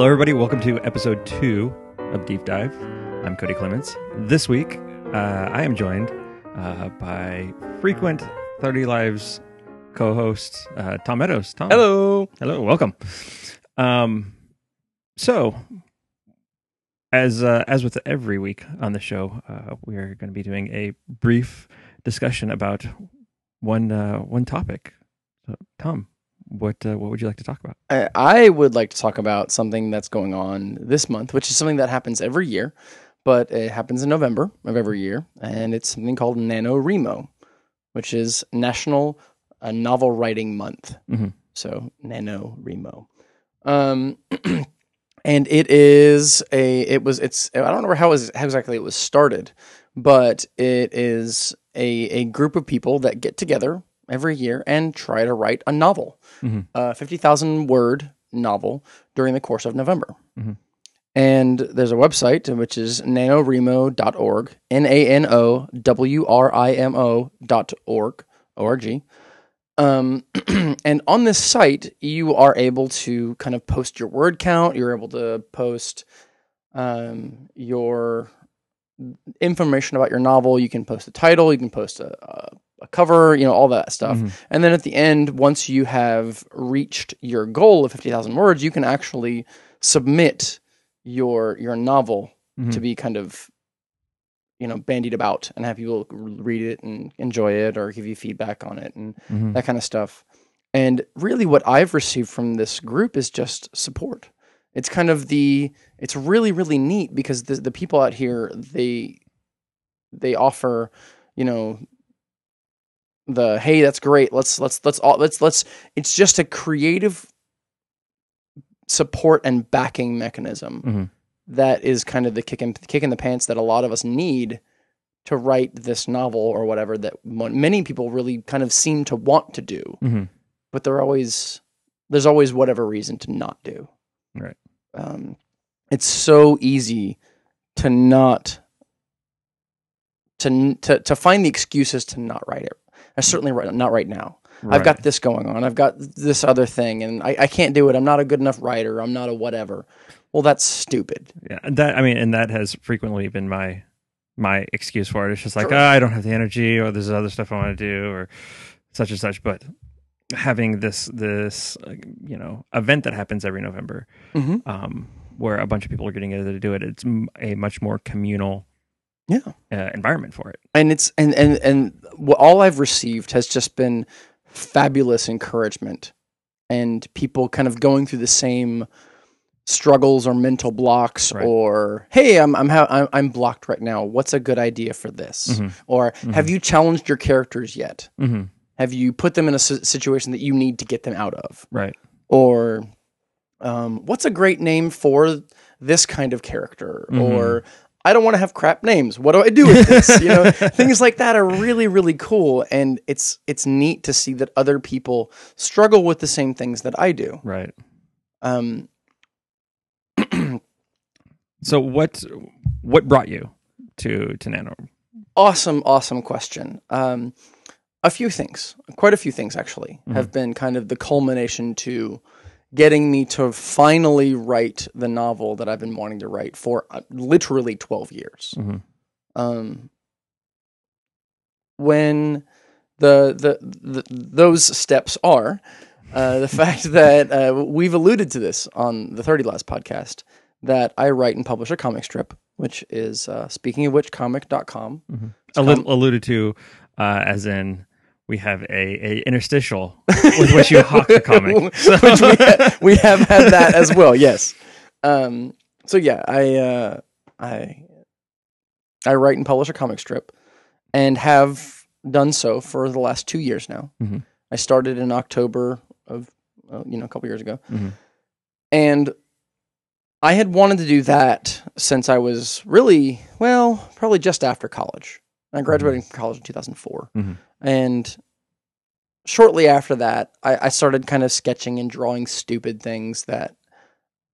Hello, everybody. Welcome to episode two of Deep Dive. I'm Cody Clements. This week, uh, I am joined uh, by frequent 30 Lives co host uh, Tom Meadows. Tom. Hello. Hello. Welcome. Um, so, as uh, as with every week on the show, uh, we are going to be doing a brief discussion about one uh, one topic. So, Tom, what uh, what would you like to talk about? I, I would like to talk about something that's going on this month, which is something that happens every year, but it happens in November of every year, and it's something called NaNoWriMo, which is National uh, Novel Writing Month. Mhm. So NaNoWriMo. Um, and it is a it was it's I don't know how, was, how exactly it was started, but it is a a group of people that get together every year and try to write a novel, Mhm. a fifty thousand word novel during the course of November. Mhm. And there's a website which is nanowrimo.org, N A N O W R I M O dot org, O R G. Um, and on this site, you are able to kind of post your word count. You're able to post um, your information about your novel. You can post a title. You can post a, a, a cover. You know all that stuff. Mhm. And then at the end, once you have reached your goal of fifty thousand words, you can actually submit your your novel Mhm. to be kind of you know bandied about and have people read it and enjoy it or give you feedback on it and Mhm. that kind of stuff. And really, what I've received from this group is just support. It's kind of the it's really really neat because the the people out here they they offer you know the hey that's great let's let's let's all let's let's it's just a creative support and backing mechanism Mhm. that is kind of the kick in, kick in the pants that a lot of us need to write this novel or whatever that many people really kind of seem to want to do Mhm. but they're always there's always whatever reason to not do. Right. Um, it's so easy to not to to to find the excuses to not write it. I certainly right not right now. I've got this going on. I've got this other thing, and I, I can't do it. I'm not a good enough writer. I'm not a whatever. Well, that's stupid. Yeah, that I mean, and that has frequently been my my excuse for it. It's just like. "Ah, I don't have the energy, or there's other stuff I want to do, or such and such. But having this this uh, you know event that happens every November, Mm-hmm. um, where a bunch of people are getting together to do it, it's a much more communal Yeah. uh, environment for it. and it's and and and what all I've received has just been fabulous encouragement and people kind of going through the same struggles or mental blocks Right. or hey I'm I'm, ha- I'm I'm blocked right now what's a good idea for this Mhm. or have you challenged your characters yet Mm-hmm. have you put them in a situation that you need to get them out of Right. or um, what's a great name for this kind of character Mhm. or i don't want to have crap names. What do i do with this? You know? Things like that are really really cool and it's it's neat to see that other people struggle with the same things that i do. Right. um, So what what brought you to to Nano? awesome awesome question. Um, a few things quite a few things actually have been kind of the culmination to getting me to finally write the novel that i've been wanting to write for uh, literally 12 years Mhm. um, when the, the the those steps are uh, the fact that uh, we've alluded to this on the 30 Lives podcast that I write and publish a comic strip, which is uh, speaking of which comic.com. Allu- com- alluded to uh, as in we have a, a interstitial with which you hawk the comic. So- which we, ha- we have had that as well. Yes. Um, so yeah, I uh, I I write and publish a comic strip, and have done so for the last two years now. Mhm. I started in October of uh, you know a couple years ago, Mhm. and I had wanted to do that since I was really well, probably just after college. I graduated from college in 2004, Mhm. and shortly after that, I, I started kind of sketching and drawing stupid things that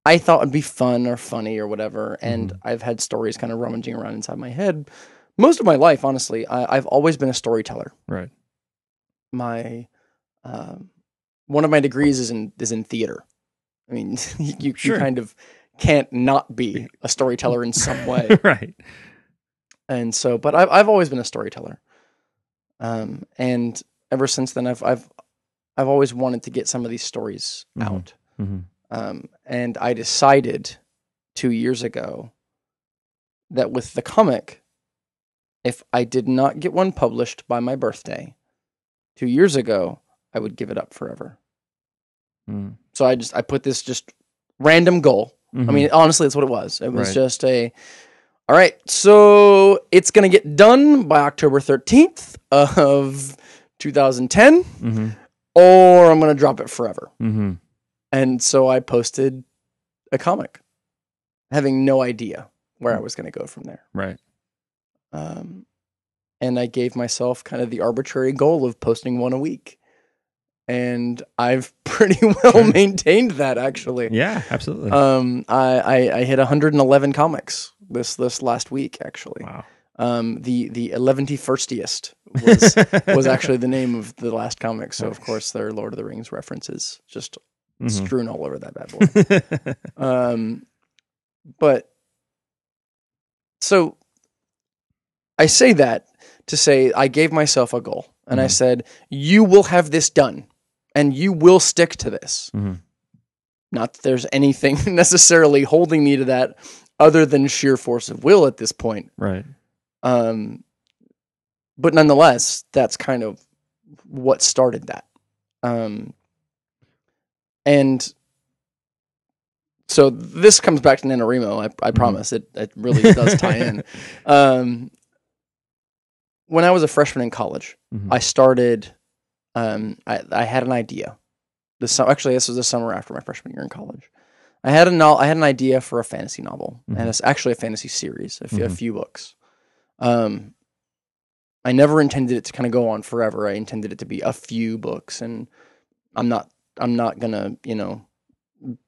I thought would be fun or funny or whatever. And I've had stories kind of rummaging around inside my head most of my life. Honestly, I, I've always been a storyteller. right. My um, one of my degrees is in is in theater, I mean, you, Sure. you kind of can't not be a storyteller in some way. right. And so but I've I've always been a storyteller, um, and ever since then I've I've I've always wanted to get some of these stories Mhm. out, hmm um, and I decided two years ago that with the comic, if I did not get one published by my birthday, two years ago, I would give it up forever. mm So I just I put this just random goal I mean, honestly, that's what it was. It was Right. just a, all right, so it's going to get done by October 13th of 2010, hmm or I'm going to drop it forever. hmm And so I posted a comic, having no idea where I was going to go from there. right. Um, and I gave myself kind of the arbitrary goal of posting one a week. And I've pretty well Sure. maintained that actually. Yeah, absolutely. Um, I, I, I hit 111 comics this this last week. Actually, wow. um, the the 11st was was actually the name of the last comic. So of course, there are Lord of the Rings references just Mhm. strewn all over that bad boy. um, but so I say that to say I gave myself a goal, and I Mhm. said, "You will have this done, and you will stick to this." Mhm. Not that there's anything necessarily holding me to that other than sheer force of will at this point. right. Um, but nonetheless, that's kind of what started that. Um, and so this comes back to NaNoWriMo. I, I promise it, it really does tie in. Um, when I was a freshman in college, Mhm. I started, um, I, I had an idea. The sum- actually, this was the summer after my freshman year in college. I had a no- I had an idea for a fantasy novel, Mhm. and it's actually a fantasy series, a, f- a Mhm. few books. Um, I never intended it to kind of go on forever. I intended it to be a few books, and I'm not I'm not gonna you know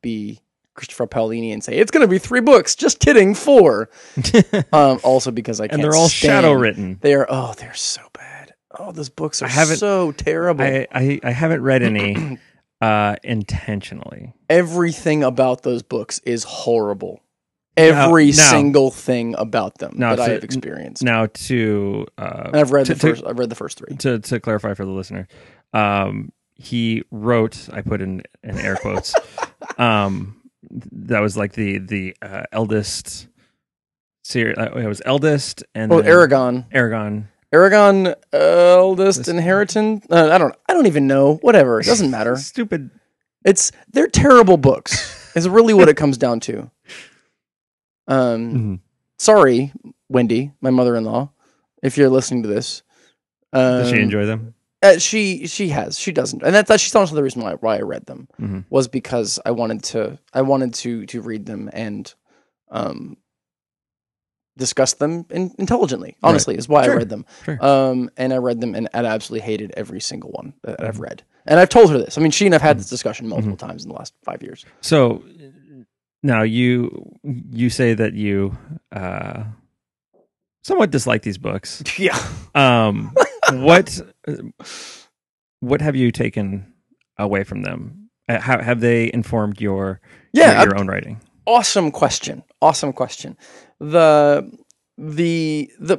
be Christopher Paolini and say it's gonna be three books. Just kidding, four. Um, also because I can't and they're all stand- shadow written. They are oh they're so bad. Oh, those books are I haven't- so terrible. I, I I haven't read any uh intentionally. Everything about those books is horrible. Every single thing about them Now, that I have experienced. Now to uh I've read to- the to- first. I've read the first three. to to clarify for the listener, um, he wrote. I put in in air quotes. um, that was like the the uh, eldest. Series. uh, it was eldest and then Eragon, Eragon. Eragon, eldest This- inheritance. Uh, I don't. I don't even know. Whatever. It doesn't matter. Stupid. It's they're terrible books. Is really what it comes down to. Um, Mhm. sorry, Wendy, my mother-in-law, if you're listening to this. Um, Does she enjoy them? Uh, she she has. She doesn't, and that's she's honestly the reason why why I read them Mhm. was because I wanted to I wanted to to read them and um discuss them in, intelligently. Honestly, is why Sure. I read them. Sure. Um, and I read them and I absolutely hated every single one that I've read. And I've told her this. I mean, she and I've had Mhm. this discussion multiple times in the last five years. So now you you say that you uh, somewhat dislike these books. Yeah. Um, what what have you taken away from them? Uh, How have they informed your Yeah. your, your own writing? Awesome question. Awesome question. The the the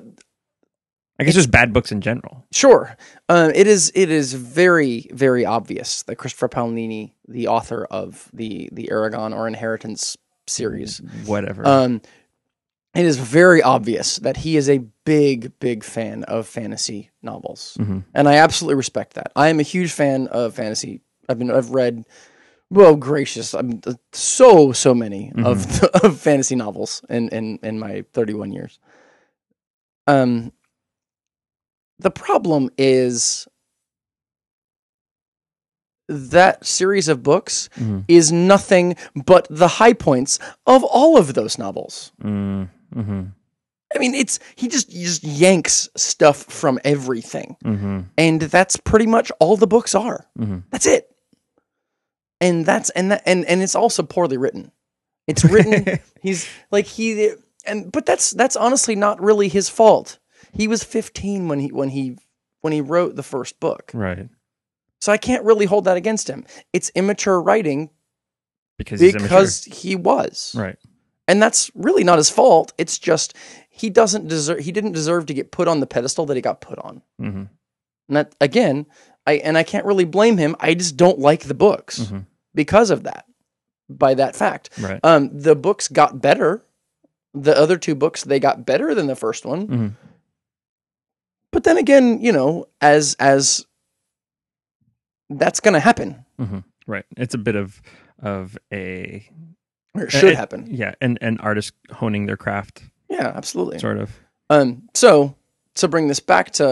I guess just bad books in general. Sure. Um, it is. It is very, very obvious that Christopher Paolini, the author of the the Eragon or Inheritance series, Whatever. um, it is very obvious that he is a big, big fan of fantasy novels, Mhm. and I absolutely respect that. I am a huge fan of fantasy. I've been. I've read. Well, gracious, I'm so so many of of fantasy novels in in in my 31 years. Um, the problem is that series of books Mhm. is nothing but the high points of all of those novels. Mm, mhm, I mean, it's he just he just yanks stuff from everything, mhm, and that's pretty much all the books are. mhm. That's it. And that's and that and and it's also poorly written. It's written he's like he and but that's that's honestly not really his fault. He was 15 when he when he when he wrote the first book. right. So I can't really hold that against him. It's immature writing because he's because he was. right. And that's really not his fault. It's just he doesn't deserve he didn't deserve to get put on the pedestal that he got put on. hmm And that again, I and I can't really blame him. I just don't like the books Mhm. Because of that. By that fact. Right. Um the books got better. The other two books they got better than the first one. Mhm. But then again, you know, as as that's going to happen. hmm Right. It's a bit of of a Or it should it- happen. yeah, and and artists honing their craft, Yeah, absolutely. sort of. Um, so to bring this back to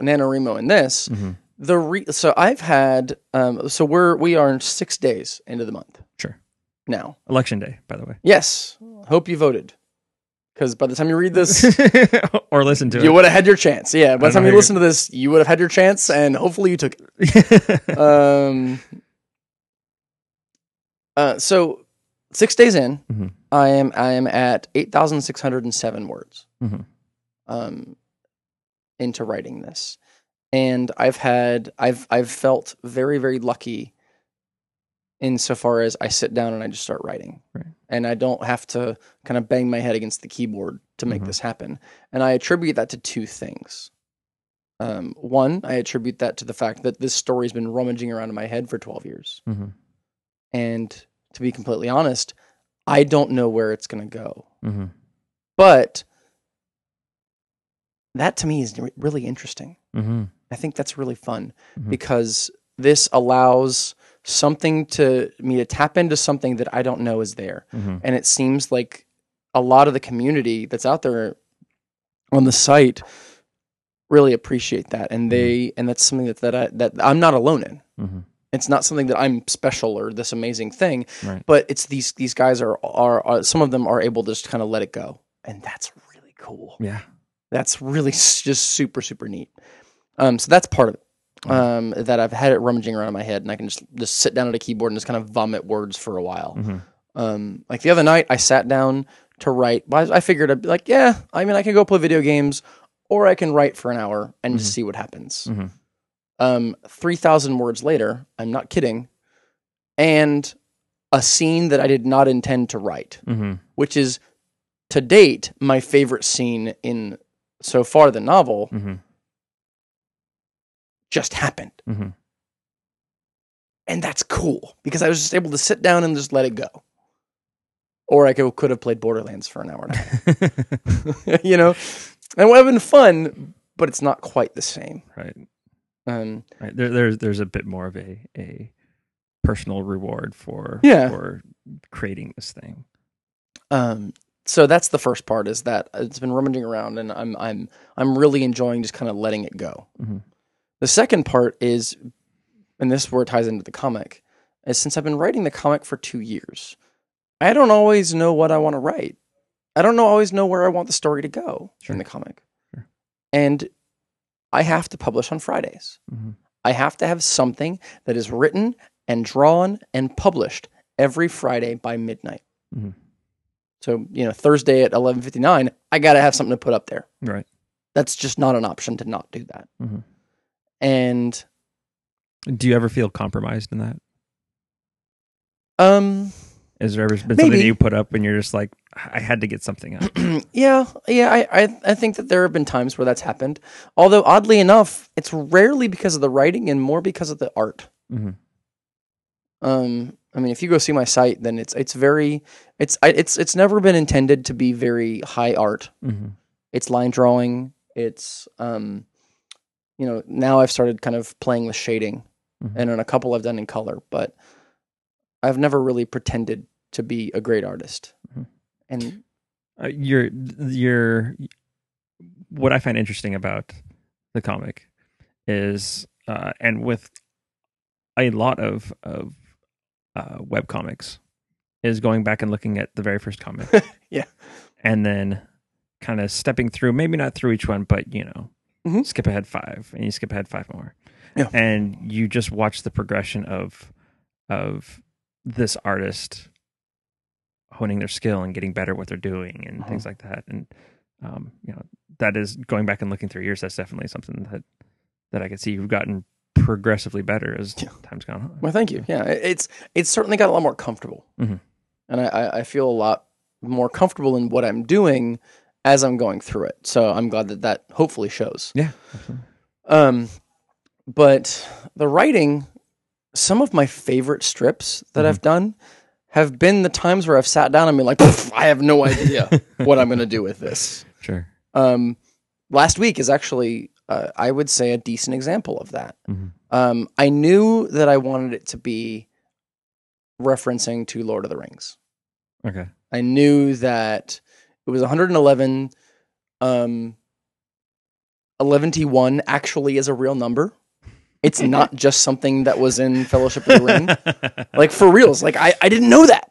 NaNoWriMo and this, Mhm. The re- so I've had um, so we're we are six days into the month Sure. now. Election day, by the way, Yes, hope you voted because by the time you read this, or listen to you it. would have had your chance. Yeah, by the time you listen to this, you would have had your chance, and hopefully you took it. Um, uh, so six days in, Mhm. I am I am at eight thousand six hundred and seven words. Mhm. Um, into writing this, and I've had I've I've felt very very lucky. Insofar as I sit down and I just start writing, Right. and I don't have to kind of bang my head against the keyboard to make Mhm. this happen, and I attribute that to two things. Um, one, I attribute that to the fact that this story's been rummaging around in my head for twelve years. Mhm. And to be completely honest, I don't know where it's going to go. Mhm. But that to me is re- really interesting. Mhm. I think that's really fun Mhm. because this allows something to me to tap into something that I don't know is there. Mhm. And it seems like a lot of the community that's out there on the site really appreciate that and they and that's something that that, I, that I'm not alone in. Mhm. It's not something that I'm special or this amazing thing, Right. but it's these these guys are are, are some of them are able to just kind of let it go, and that's really cool. Yeah. That's really just super super neat. Um, so that's part of it. Um, that I've had it rummaging around in my head, and I can just just sit down at a keyboard and just kind of vomit words for a while. Mhm. Um, like the other night, I sat down to write. I I figured I'd be like, yeah, I mean, I can go play video games, or I can write for an hour and just see what happens. Mhm. Um, three thousand words later, I'm not kidding, and a scene that I did not intend to write, Mhm. which is to date my favorite scene in so far the novel, Mhm. Just happened, Mhm. and that's cool because I was just able to sit down and just let it go. Or I could, could have played Borderlands for an hour and a half. you know, and have been fun, but it's not quite the same. right. Um, Right. There, there's there's a bit more of a a personal reward for Yeah. for creating this thing. um, so that's the first part is that it's been rummaging around, and I'm I'm I'm really enjoying just kind of letting it go. Mhm. The second part is, and this is where it ties into the comic, is since I've been writing the comic for two years, I don't always know what I want to write. I don't know, always know where I want the story to go Sure. in the comic, Sure. and I have to publish on Fridays. Mhm. I have to have something that is written and drawn and published every Friday by midnight. Mhm. So, you know, Thursday at 11:59, I got to have something to put up there. Right. That's just not an option to not do that. Mhm. And Do you ever feel compromised in that? um Has there ever been something that you put up and you're just like, I had to get something out? yeah, yeah, I, I I think that there have been times where that's happened. Although oddly enough, it's rarely because of the writing and more because of the art. Mhm. Um, I mean, if you go see my site, then it's it's very it's I, it's it's never been intended to be very high art. Mhm. It's line drawing. It's um, you know, now I've started kind of playing with shading, Mhm. and in a couple I've done in color, but I've never really pretended to be a great artist. Mhm. And Uh, you're you're what I find interesting about the comic is uh, and with a lot of of uh, web comics is going back and looking at the very first comic, Yeah. and then kind of stepping through, maybe not through each one, but you know, Mhm. skip ahead five, and you skip ahead five more, Yeah. and you just watch the progression of of this artist honing their skill and getting better at what they're doing and Uh-huh. things like that. And um, you know, that is going back and looking through years. That's definitely something that that I could see you've gotten progressively better as Yeah. time's gone on. Well, thank you. Yeah, it's it's certainly got a lot more comfortable, Mhm. and I I feel a lot more comfortable in what I'm doing as I'm going through it. So I'm glad that that hopefully shows. Yeah, absolutely. Um, but the writing, some of my favorite strips that Mhm. I've done have been the times where I've sat down and been like, I have no idea what I'm going to do with this. sure. Um, last week is actually, uh, I would say, a decent example of that. Mhm. Um, I knew that I wanted it to be referencing to Lord of the Rings. Okay. I knew that it was 111. Um, eleventy-one actually is a real number. It's not just something that was in Fellowship of the Ring. Like for reals. Like I, I didn't know that.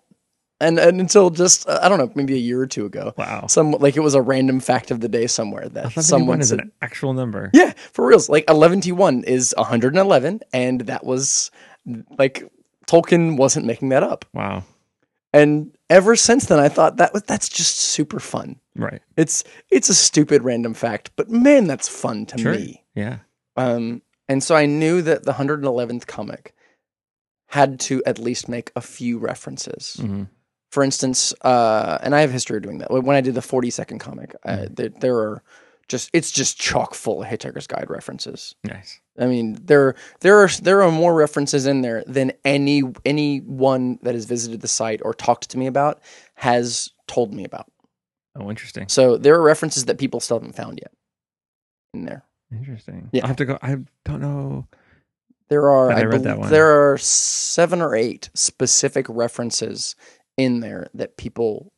And, and until just uh, I don't know maybe a year or two ago, wow. some like it was a random fact of the day somewhere that Someone is said, an actual number. yeah, for reals. Like eleventy-one is 111, and that was like Tolkien wasn't making that up. Wow. And ever since then, I thought that was that's just super fun. Right. It's it's a stupid random fact, but man, that's fun to Sure. me. Yeah. Um, and so I knew that the 111th comic had to at least make a few references. hmm For instance, uh, and I have a history of doing that. When I did the 42nd comic, uh, there, there are just it's just chock full of Hitchhiker's Guide references. Nice. I mean, there there are there are more references in there than any anyone that has visited the site or talked to me about has told me about. Oh, interesting. So there are references that people still haven't found yet in there. Interesting. Yeah. I'll have to go. I don't know. There are I I read that one. there are seven or eight specific references in there that people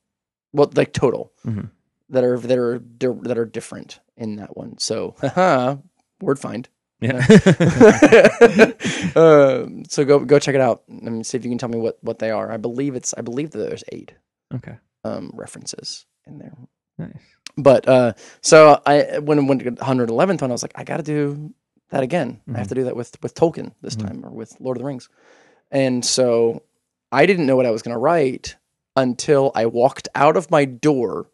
well like total Mhm. That are that are that are different in that one. So haha, word find. Yeah. um, so go go check it out and see if you can tell me what what they are. I believe it's I believe that there's eight okay. um, references in there. Nice. But uh, so I when it went 111th one, I was like, I got to do that again. I have Mhm. to do that with with Tolkien this Mhm. time or with Lord of the Rings. And so I didn't know what I was going to write until I walked out of my door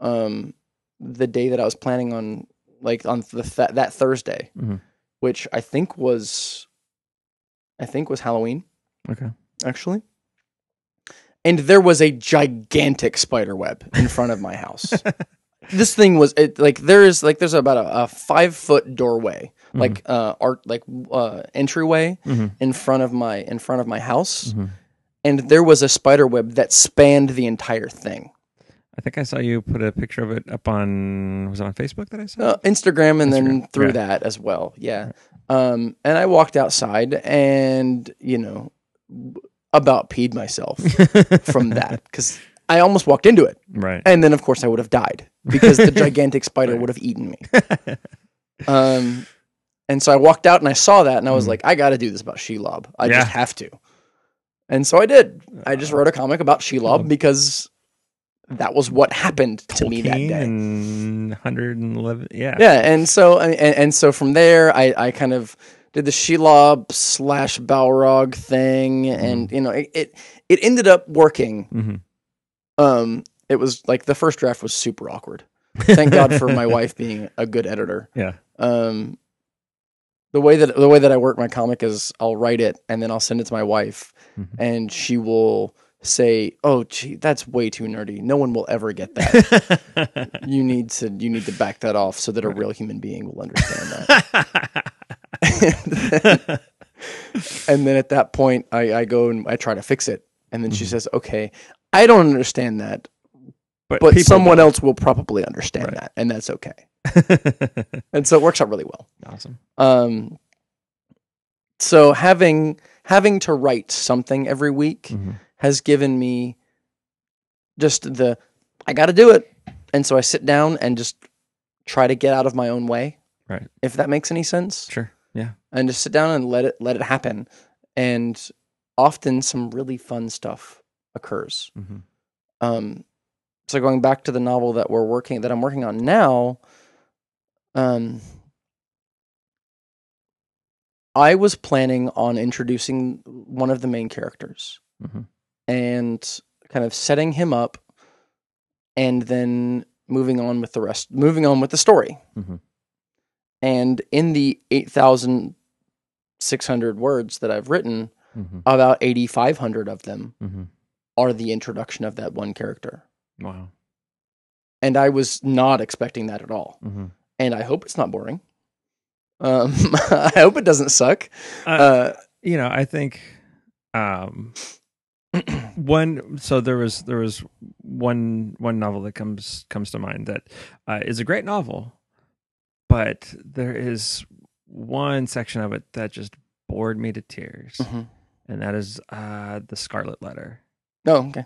um, the day that I was planning on like on the th- that Thursday, Mhm. which I think was I think was Halloween Okay. actually. And there was a gigantic spider web in front of my house. this thing was it, like there is like there's about a, a five foot doorway, Mhm. like uh art like uh entryway Mhm. in front of my in front of my house, Mhm. and there was a spider web that spanned the entire thing. I think I saw you put a picture of it up on was it on Facebook that I saw? Uh, Instagram and then through yeah. that as well. Yeah. Um, and I walked outside and you know about peed myself from that because I almost walked into it. right. and then of course I would have died because the gigantic spider Right. would have eaten me. Um, and so I walked out and I saw that and I was Mhm. like, I got to do this about Shelob. I Yeah. just have to. And so I did. I just wrote a comic about Shelob Oh. because that was what happened to me that day. and 111. Yeah. Yeah, and so and, and so from there, I, I kind of did the Shelob slash Balrog thing, Mm-hmm. and you know it, it it ended up working. hmm Um, it was like the first draft was super awkward. Thank God for my wife being a good editor. Yeah. Um, the way that the way that I work my comic is I'll write it and then I'll send it to my wife, Mhm. and she will say, "Oh, gee, that's way too nerdy. No one will ever get that. you need to you need to back that off so that a real human being will understand that." and then at that point, I, I go and I try to fix it, and then she Mhm. says, "Okay, I don't understand that, but people someone else will probably understand Right. that, and that's okay." And so it works out really well. awesome. Um, so having having to write something every week Mhm. Has given me just the I got to do it, and so I sit down and just try to get out of my own way. Right. If that makes any sense, Sure. Yeah. and just sit down and let it let it happen, and often some really fun stuff occurs. hmm Um, so going back to the novel that we're working that I'm working on now, um, I was planning on introducing one of the main characters Mhm. And kind of setting him up, and then moving on with the rest, moving on with the story. Mhm. And in the 8,600 words that I've written, Mhm. about 8,500 of them Mhm. are the introduction of that one character. Wow. And I was not expecting that at all. Mhm. And I hope it's not boring. Um, I hope it doesn't suck. Uh, Uh, you know, I think um one so there was there was one one novel that comes comes to mind that uh, is a great novel, but there is one section of it that just bored me to tears, mhm. and that is uh the Scarlet Letter. No, okay.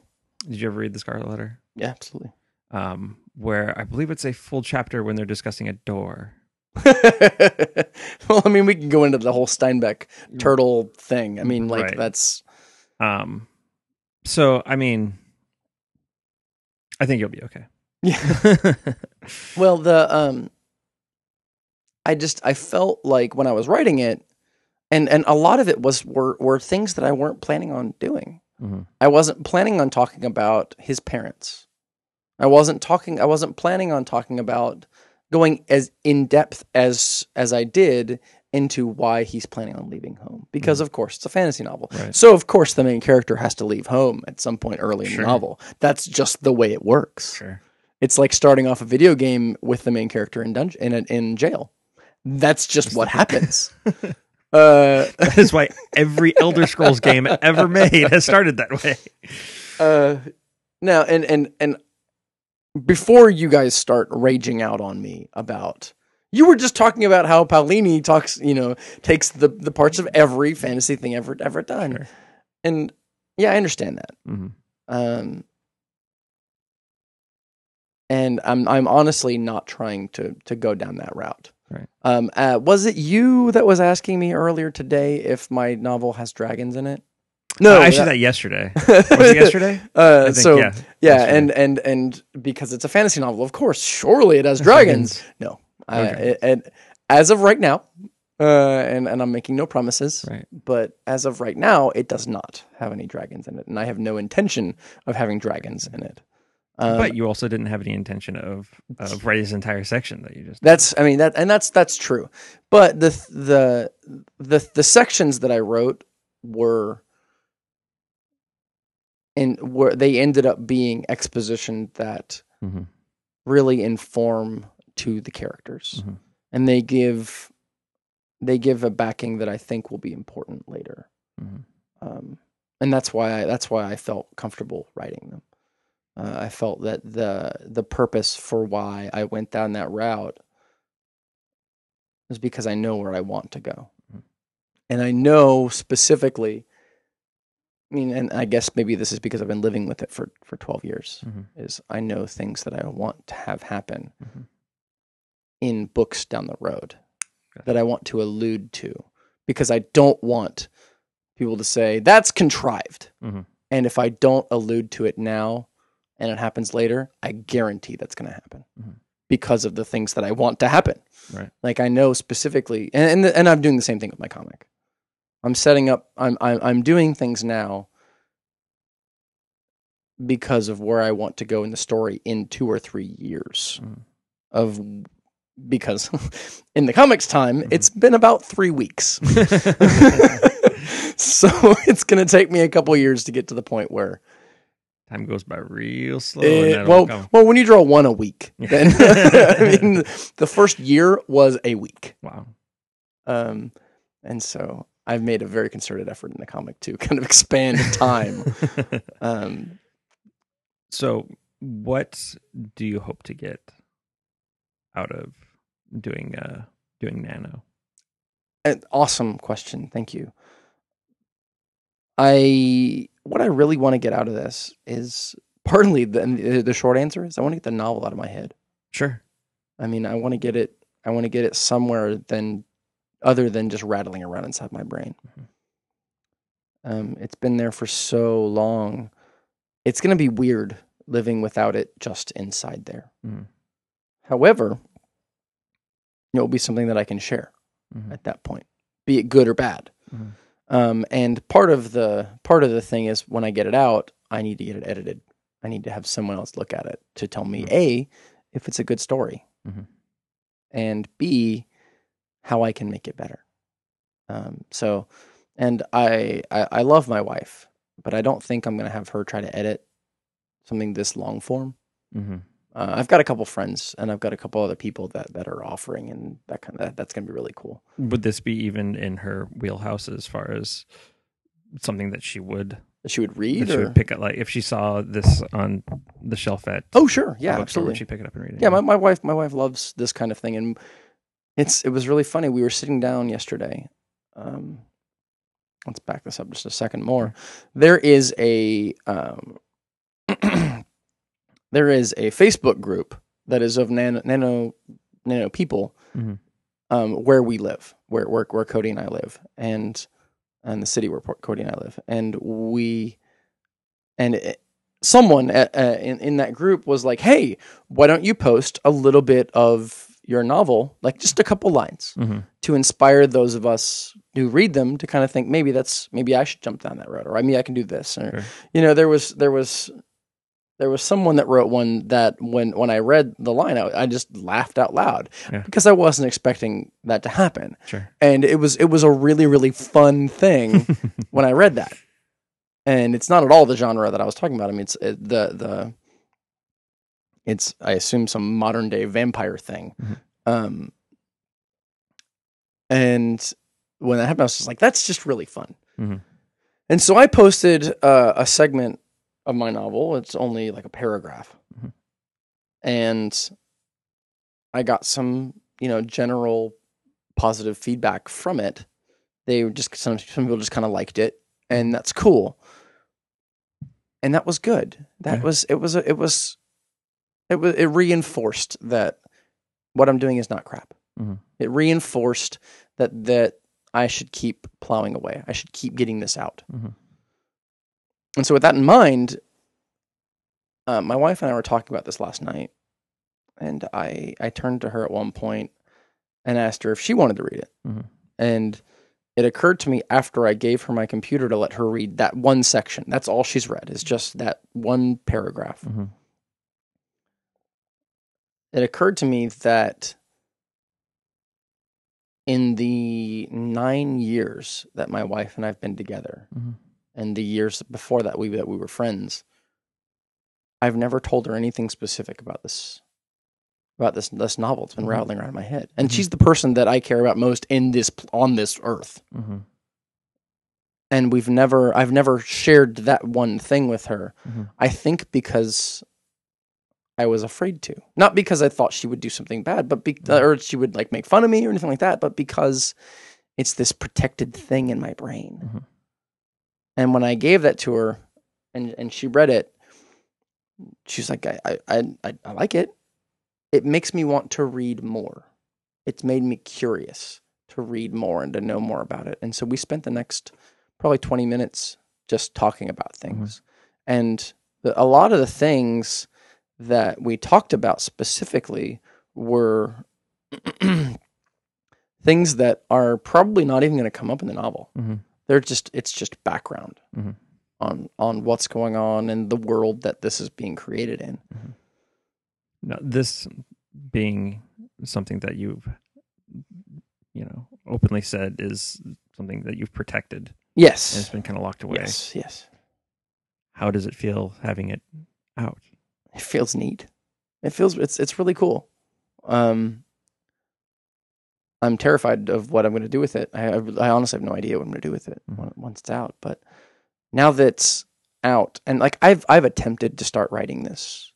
Did you ever read the Scarlet Letter? Yeah, absolutely. Um, where I believe it's a full chapter when they're discussing a door. well, I mean, we can go into the whole Steinbeck turtle thing. I mean, like Right. that's Um, so I mean, I think you'll be okay. yeah. Well, the um, I just I felt like when I was writing it, and and a lot of it was were were things that I weren't planning on doing. Mhm. I wasn't planning on talking about his parents. I wasn't talking. I wasn't planning on talking about going as in depth as as I did into why he's planning on leaving home. Because of course it's a fantasy novel. Right. So of course the main character has to leave home at some point early in the novel. That's just the way it works. Sure. It's like starting off a video game with the main character in dungeon in a, in jail. That's just what happens. uh, That is why every Elder Scrolls game ever made has started that way. uh, now and and and before you guys start raging out on me about you were just talking about how Paolini talks, you know, takes the the parts of every fantasy thing ever ever done, Sure. and yeah, I understand that. hmm Um, and I'm I'm honestly not trying to to go down that route. Right. Um, uh, was it you that was asking me earlier today if my novel has dragons in it? No, I asked you that yesterday. Was it yesterday? Uh, think, so yeah. yeah, yesterday. and and and because it's a fantasy novel, of course, surely it has dragons. No, No uh, and as of right now, uh, and and I'm making no promises, Right. but as of right now, it does not have any dragons in it, and I have no intention of having dragons in it. Um, but you also didn't have any intention of of writing this entire section that you just. That's I mean that and that's that's true. But the the the the sections that I wrote were and were they ended up being exposition that Mhm. really inform to the characters. Mhm. And they give they give a backing that I think will be important later. Mhm. Um, and that's why I, that's why I felt comfortable writing them. Uh, I felt that the the purpose for why I went down that route is because I know where I want to go, Mhm. and I know specifically. I mean, and I guess maybe this is because I've been living with it for for twelve years. Mhm. Is I know things that I want to have happen Mhm. In books down the road Gotcha. that I want to allude to because I don't want people to say that's contrived. Mhm. And if I don't allude to it now and it happens later, I guarantee that's going to happen Mhm. because of the things that I want to happen. Right. Like I know specifically, and and, and I'm doing the same thing with my comic. I'm setting up. I'm I'm I'm doing things now because of where I want to go in the story in two or three years. Mhm. Of because in the comics time, Mhm. it's been about three weeks. so it's going to take me a couple years to get to the point where Time goes by real slow. Eh, well, well, when you draw one a week, then I mean, the first year was a week, Wow. um, and so I've made a very concerted effort in the comic to kind of expand time. Um, so, what do you hope to get out of doing uh doing Nano? an awesome question, thank you. I what I really want to get out of this is partly the the short answer is I want to get the novel out of my head. Sure. I mean, I want to get it. I want to get it somewhere than other than just rattling around inside my brain. Mhm. Um, it's been there for so long. It's going to be weird living without it just inside there. Mhm. However, it will be something that I can share Mhm. at that point, be it good or bad. Mhm. Um, and part of the part of the thing is when I get it out, I need to get it edited. I need to have someone else look at it to tell me Mhm. a if it's a good story, Mhm. and b how I can make it better. Um, so, and I, I I love my wife, but I don't think I'm gonna have her try to edit something this long form. hmm Uh, I've got a couple friends, and I've got a couple other people that that are offering, and that kind of that's gonna be really cool. Would this be even in her wheelhouse as far as something that she would That she would that read, she or would pick up? Like if she saw this on the shelf at oh sure, yeah, absolutely. would she pick it up and read it? Yeah, my, my wife my wife loves this kind of thing, and it's it was really funny. We were sitting down yesterday. Um, let's back this up just a second more. There is a um, there is a Facebook group that is of nano nano, nano people Mhm. um, where we live, where, where where Cody and I live, and and the city where Cody and I live, and we and it, someone at, uh, in in that group was like, "Hey, why don't you post a little bit of your novel, like just a couple lines, Mhm. to inspire those of us who read them to kind of think maybe that's maybe I should jump down that road, or I mean I can do this, or Sure. you know, there was there was there was someone that wrote one that when when I read the line, I, I just laughed out loud Yeah. because I wasn't expecting that to happen Sure. and it was it was a really really fun thing when I read that. And it's not at all the genre that I was talking about. I mean, it's it, the the it's I assume some modern day vampire thing. Mhm. Um, and when that happened, I was just like, that's just really fun. Mhm. And so I posted uh, a segment of my novel. It's only like a paragraph, Mhm. and I got some you know general positive feedback from it. They were just some some people just kind of liked it, and that's cool. And that was good. That Yeah. was it was a, it was it was it reinforced that what I'm doing is not crap. Mhm. It reinforced that that I should keep plowing away. I should keep getting this out. Mhm. And so, with that in mind, uh, my wife and I were talking about this last night, and I I turned to her at one point and asked her if she wanted to read it. Mhm. And it occurred to me after I gave her my computer to let her read that one section. That's all she's read is just that one paragraph. Mhm. It occurred to me that in the nine years that my wife and I've been together, Mhm. And the years before that we that we were friends, I've never told her anything specific about this about this this novel. It's been Mhm. rattling around in my head, and Mhm. she's the person that I care about most in this on this earth. Mhm. And we've never I've never shared that one thing with her. Mhm. I think because I was afraid to, not because I thought she would do something bad, but be- Mhm. or she would like make fun of me or anything like that, but because it's this protected thing in my brain. And when I gave that to her, and and she read it, she's like, I I I, I- like it. It makes me want to read more. It's made me curious to read more and to know more about it. And so we spent the next probably twenty minutes just talking about things, and the, a lot of the things that we talked about specifically were things that are probably not even going to come up in the novel Mhm. They're just it's just background Mhm. on on what's going on in the world that this is being created in. Now, this being something that you've, you know, openly said is something that you've protected and it's been kind of locked away. Yes. Yes. How does it feel having it out? It feels neat. It feels it's it's really cool. Um I'm terrified of what I'm going to do with it. I, I honestly have no idea what I'm going to do with it Mhm. once it's out. But now that it's out, and like I've I've attempted to start writing this,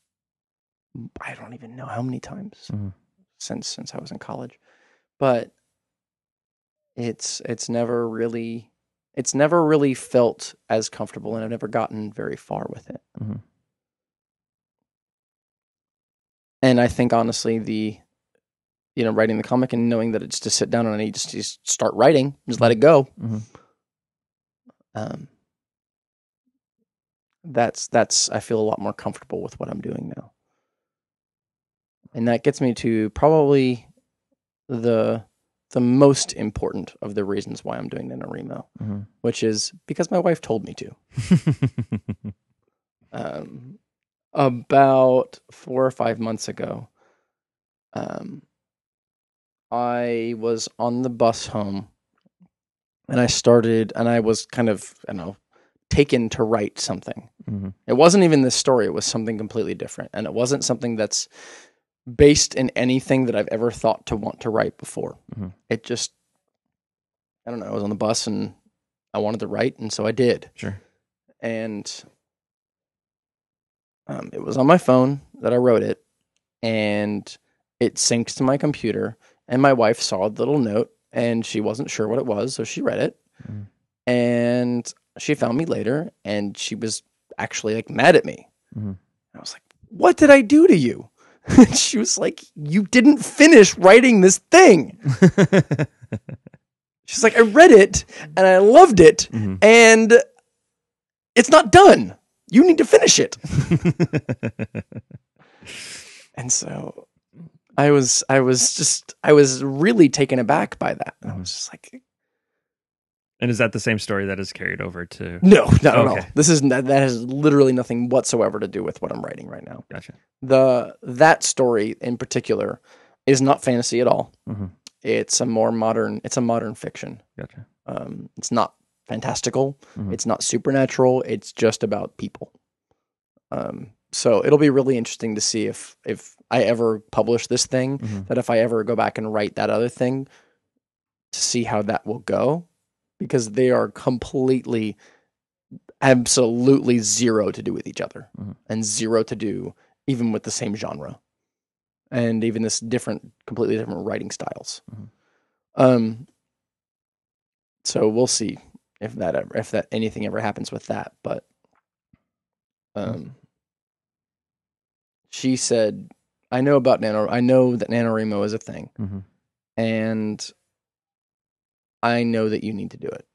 I don't even know how many times Mhm. since since I was in college, but it's it's never really it's never really felt as comfortable, and I've never gotten very far with it. Mhm. And I think honestly, the you know writing the comic and knowing that it's to sit down and I need to just start writing, just let it go. Mhm. Um, that's that's I feel a lot more comfortable with what I'm doing now, and that gets me to probably the the most important of the reasons why I'm doing NaNoWriMo, Mhm. which is because my wife told me to. um, about four or five months ago, um, I was on the bus home and I started, and I was kind of, I don't know, taken to write something. Mhm. It wasn't even this story; it was something completely different, and it wasn't something that's based in anything that I've ever thought to want to write before. Mhm. It just, I don't know. I was on the bus and I wanted to write, and so I did. Sure. And um, it was on my phone that I wrote it, and it syncs to my computer. And my wife saw the little note, and she wasn't sure what it was, so she read it, Mhm. and she found me later, and she was actually like mad at me. Mhm. I was like, "What did I do to you?" she was like, "You didn't finish writing this thing." She's like, "I read it and I loved it, Mhm. and it's not done. You need to finish it." And so I was I was just I was really taken aback by that. And I was just like, and is that the same story that is carried over to? no, not at all. This is that that has literally nothing whatsoever to do with what I'm writing right now. Gotcha. The that story in particular is not fantasy at all. Mhm. It's a more modern it's a modern fiction. Gotcha. Um, it's not fantastical. Mhm. It's not supernatural. It's just about people. Um, so it'll be really interesting to see if if I ever publish this thing, Mhm. that if I ever go back and write that other thing, to see how that will go, because they are completely, absolutely zero to do with each other, Mhm. and zero to do even with the same genre, and even this different, completely different writing styles. Mhm. Um. So we'll see if that ever, if that anything ever happens with that, but um she said I know about Nano I know that NaNoWriMo is a thing Mhm. and I know that you need to do it.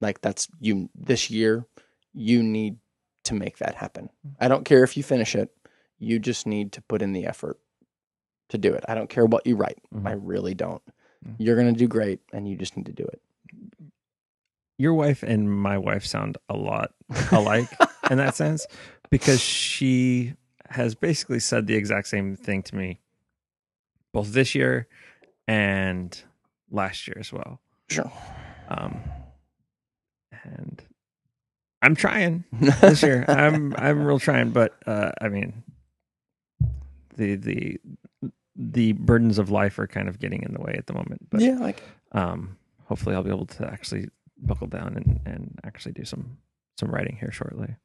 Like that's you this year you need to make that happen. I don't care if you finish it. You just need to put in the effort to do it. I don't care what you write. Mhm. I really don't. Mhm. You're going to do great and you just need to do it. Your wife and my wife sound a lot alike in that sense because she has basically said the exact same thing to me both this year and last year as well. Sure. Um, and I'm trying this year. I'm I'm real trying, but uh, I mean, the the the burdens of life are kind of getting in the way at the moment. But yeah, like um, hopefully, I'll be able to actually buckle down and and actually do some some writing here shortly.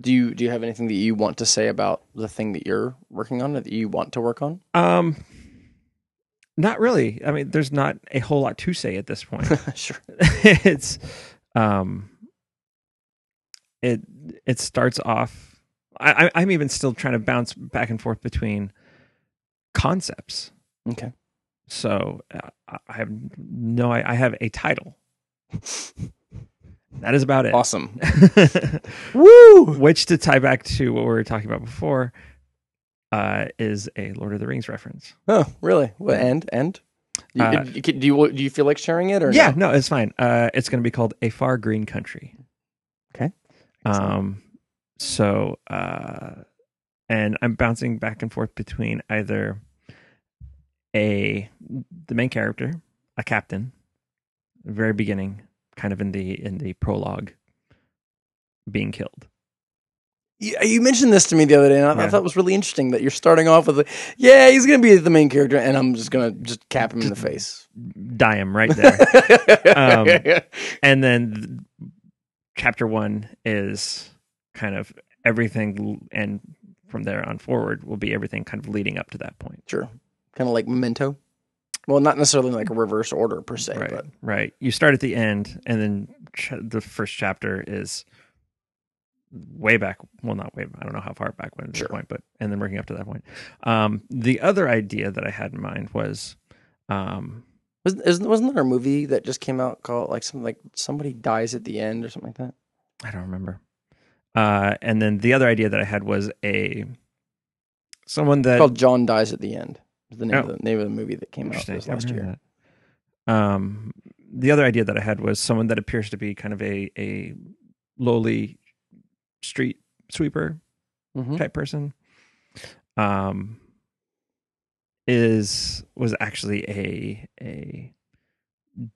Do you do you have anything that you want to say about the thing that you're working on that you want to work on? Um, not really. I mean, there's not a whole lot to say at this point. sure. it's um it it starts off I, I i'm even still trying to bounce back and forth between concepts Okay. so uh, I- i have no I, I have a title that is about it Awesome. Woo! which to tie back to what we were talking about before uh is a lord of the rings reference Oh, really? What end? End? You, Uh, do you do you feel like sharing it or yeah no? no it's fine uh it's going to be called a far green country Okay. Um, so, uh, and I'm bouncing back and forth between either a the main character, a captain, very beginning, kind of in the in the prologue, being killed. You, you mentioned this to me the other day, and I, I thought it was really interesting that you're starting off with, a, yeah, he's going to be the main character, and I'm just going to just cap him in the face. Die him right there, Um, and then th- chapter one is kind of everything, and from there on forward will be everything kind of leading up to that point. sure. Kind of like Memento. Well, not necessarily like a reverse order per se, right but right you start at the end and then ch- the first chapter is way back well not way i don't know how far back when at Sure. this point but and then working up to that point um the other idea that i had in mind was um wasn't, wasn't there a movie that just came out called like something like somebody dies at the end or something like that? i don't remember uh and then the other idea that i had was a someone that called John Dies at the End. Is the name, Oh. of the name of the movie that came out last year. Um, the other idea that I had was someone that appears to be kind of a a lowly street sweeper Mhm. type person. Um, is was actually a a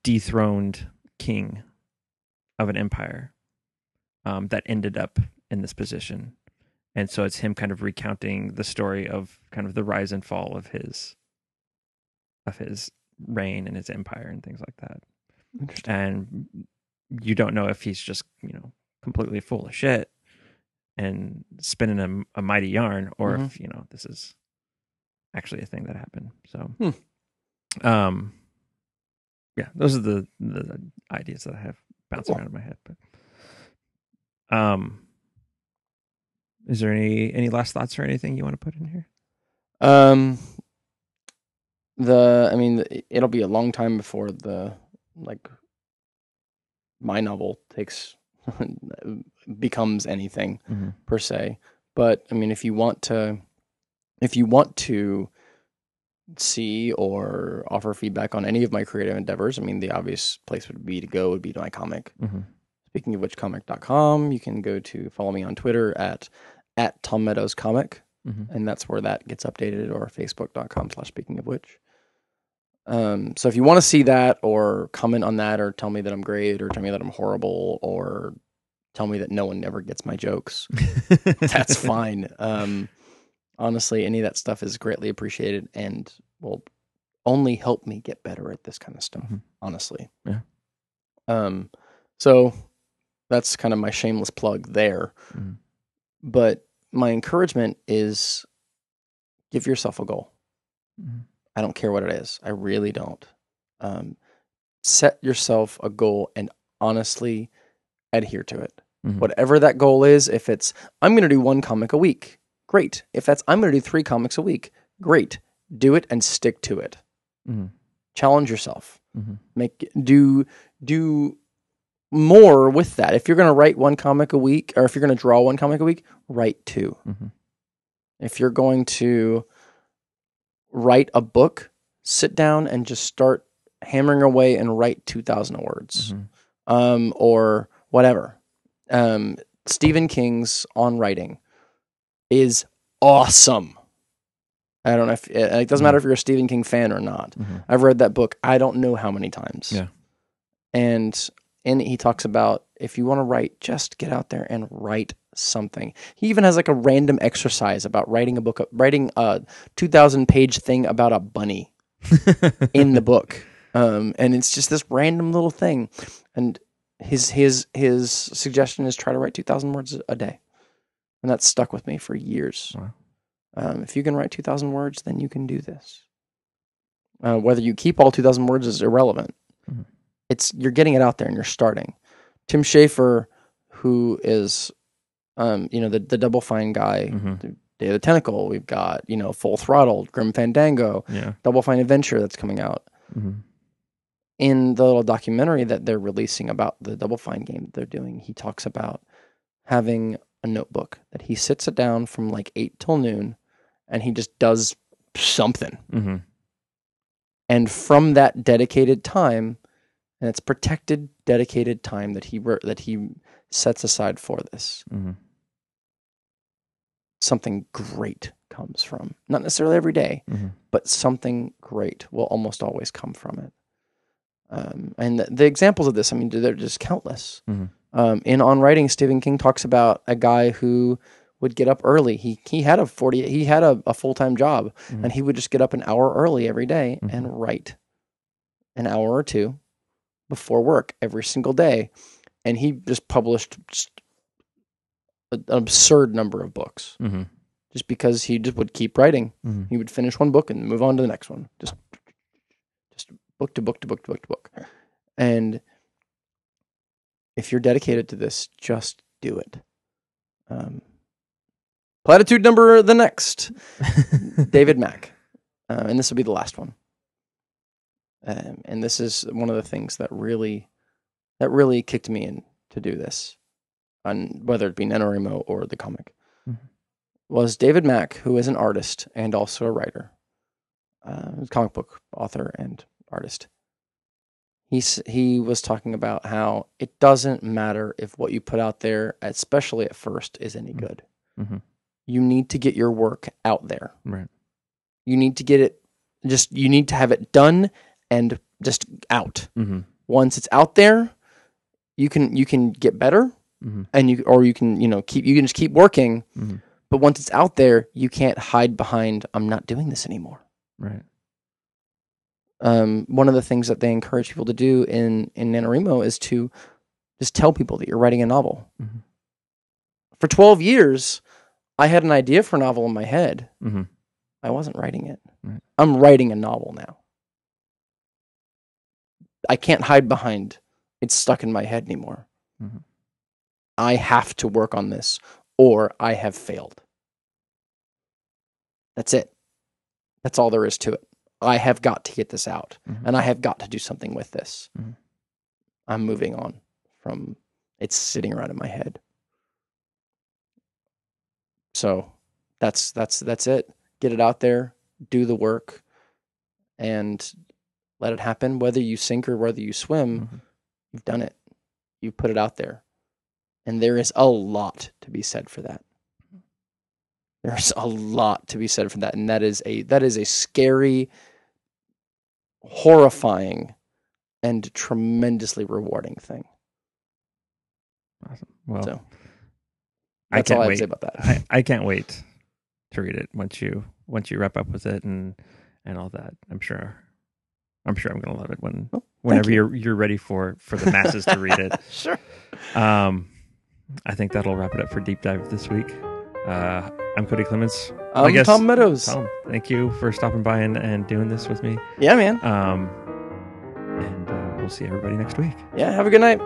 dethroned king of an empire um, that ended up in this position. And so it's him kind of recounting the story of kind of the rise and fall of his of his reign and his empire and things like that. And you don't know if he's just, you know, completely full of shit and spinning a, a mighty yarn or Mhm. if, you know, this is actually a thing that happened. So Hmm. um yeah, those are the the ideas that I have bouncing Cool. around in my head. But um, is there any any last thoughts or anything you want to put in here? Um, the I mean, it'll be a long time before the like my novel takes becomes anything Mm-hmm. per se. But I mean, if you want to, if you want to see or offer feedback on any of my creative endeavors, I mean, the obvious place would be to go would be to my comic. Mm-hmm. Speaking of which, comic.com. You can go to follow me on Twitter at at Tom Meadows Comic Mm-hmm. and that's where that gets updated or facebook.com slash speaking of which um, so if you want to see that or comment on that or tell me that i'm great or tell me that i'm horrible or tell me that no one ever gets my jokes that's fine um, honestly any of that stuff is greatly appreciated and will only help me get better at this kind of stuff Mhm. honestly Yeah. um, so that's kind of my shameless plug there Mhm. But my encouragement is give yourself a goal. Mhm. I don't care what it is. I really don't. Um, set yourself a goal and honestly adhere to it. Mhm. Whatever that goal is, if it's I'm going to do one comic a week, great. If that's I'm going to do three comics a week, great. Do it and stick to it. Mhm. Challenge yourself. Mhm. Make do do more with that. If you're going to write one comic a week, or if you're going to draw one comic a week, write two. Mhm. If you're going to write a book, sit down and just start hammering away and write 2,000 words Mhm. um, or whatever. Um, Stephen King's On Writing is awesome. I don't know if it doesn't matter if you're a Stephen King fan or not. Mhm. I've read that book I don't know how many times. Yeah. And it he talks about if you want to write, just get out there and write something. He even has like a random exercise about writing a book, writing a 2000 page thing about a bunny in the book. Um, and it's just this random little thing. And his his his suggestion is try to write 2000 words a day. And that's stuck with me for years. Wow. Um, if you can write 2000 words, then you can do this. Uh, whether you keep all 2000 words is irrelevant. Mhm. It's you're getting it out there and you're starting. Tim Schafer, who is, um, you know, the the Double Fine guy, Mhm. Day of the Tentacle. We've got you know Full Throttle, Grim Fandango, Yeah. Double Fine Adventure that's coming out. Mhm. In the little documentary that they're releasing about the Double Fine game that they're doing, he talks about having a notebook that he sits it down from like eight till noon, and he just does something. Mhm. and from that dedicated time and it's protected dedicated time that he wor- that he sets aside for this Mhm. something great comes from not necessarily every day Mhm. but something great will almost always come from it um, and the, the examples of this i mean they're just countless Mhm. um, in on writing stephen king talks about a guy who would get up early he he had a 40 he had a, a full-time job Mhm. and he would just get up an hour early every day Mhm. and write an hour or two before work every single day and he just published just an absurd number of books Mhm. just because he just would keep writing Mhm. he would finish one book and move on to the next one just just book to book to book to book to book and if you're dedicated to this just do it um, platitude number the next David Mack, uh, and this will be the last one. Um, and this is one of the things that really, that really kicked me in to do this, on whether it be NaNoWriMo or the comic, Mhm. was David Mack, who is an artist and also a writer, uh, comic book author and artist. He's, he was talking about how it doesn't matter if what you put out there, especially at first, is any Mhm. good. Mhm. You need to get your work out there Right. you need to get it just you need to have it done and just out. Mm-hmm. Once it's out there, you can you can get better, Mhm. and you or you can you know keep you can just keep working. Mhm. But once it's out there, you can't hide behind I'm not doing this anymore. Right. um, one of the things that they encourage people to do in in NaNoWriMo is to just tell people that you're writing a novel. Mhm. For 12 years, I had an idea for a novel in my head. Mm-hmm. I wasn't writing it. Right. I'm writing a novel now. I can't hide behind it's stuck in my head anymore. Mhm. I have to work on this or I have failed. That's it. That's all there is to it. I have got to get this out Mhm. and I have got to do something with this. Mhm. I'm moving on from it's sitting around in my head. So that's that's that's it. Get it out there, do the work, and let it happen. Whether you sink or whether you swim, Mhm. you've done it. You put it out there. And there is a lot to be said for that. There's a lot to be said for that. And that is a that is a scary, horrifying, and tremendously rewarding thing. Awesome. Well, So I that's can't all I have wait. to say about that. I, I can't wait to read it once you once you wrap up with it and and all that. I'm sure. I'm sure I'm gonna love it when Oh, whenever you. you're you're ready for for the masses to read it. sure. Um, I think that'll wrap it up for deep dive this week. Uh, I'm Cody Clements. I'm guess- Tom Meadows. Tom, thank you for stopping by and, and doing this with me. Yeah, man. Um, and uh, we'll see everybody next week. Yeah, have a good night.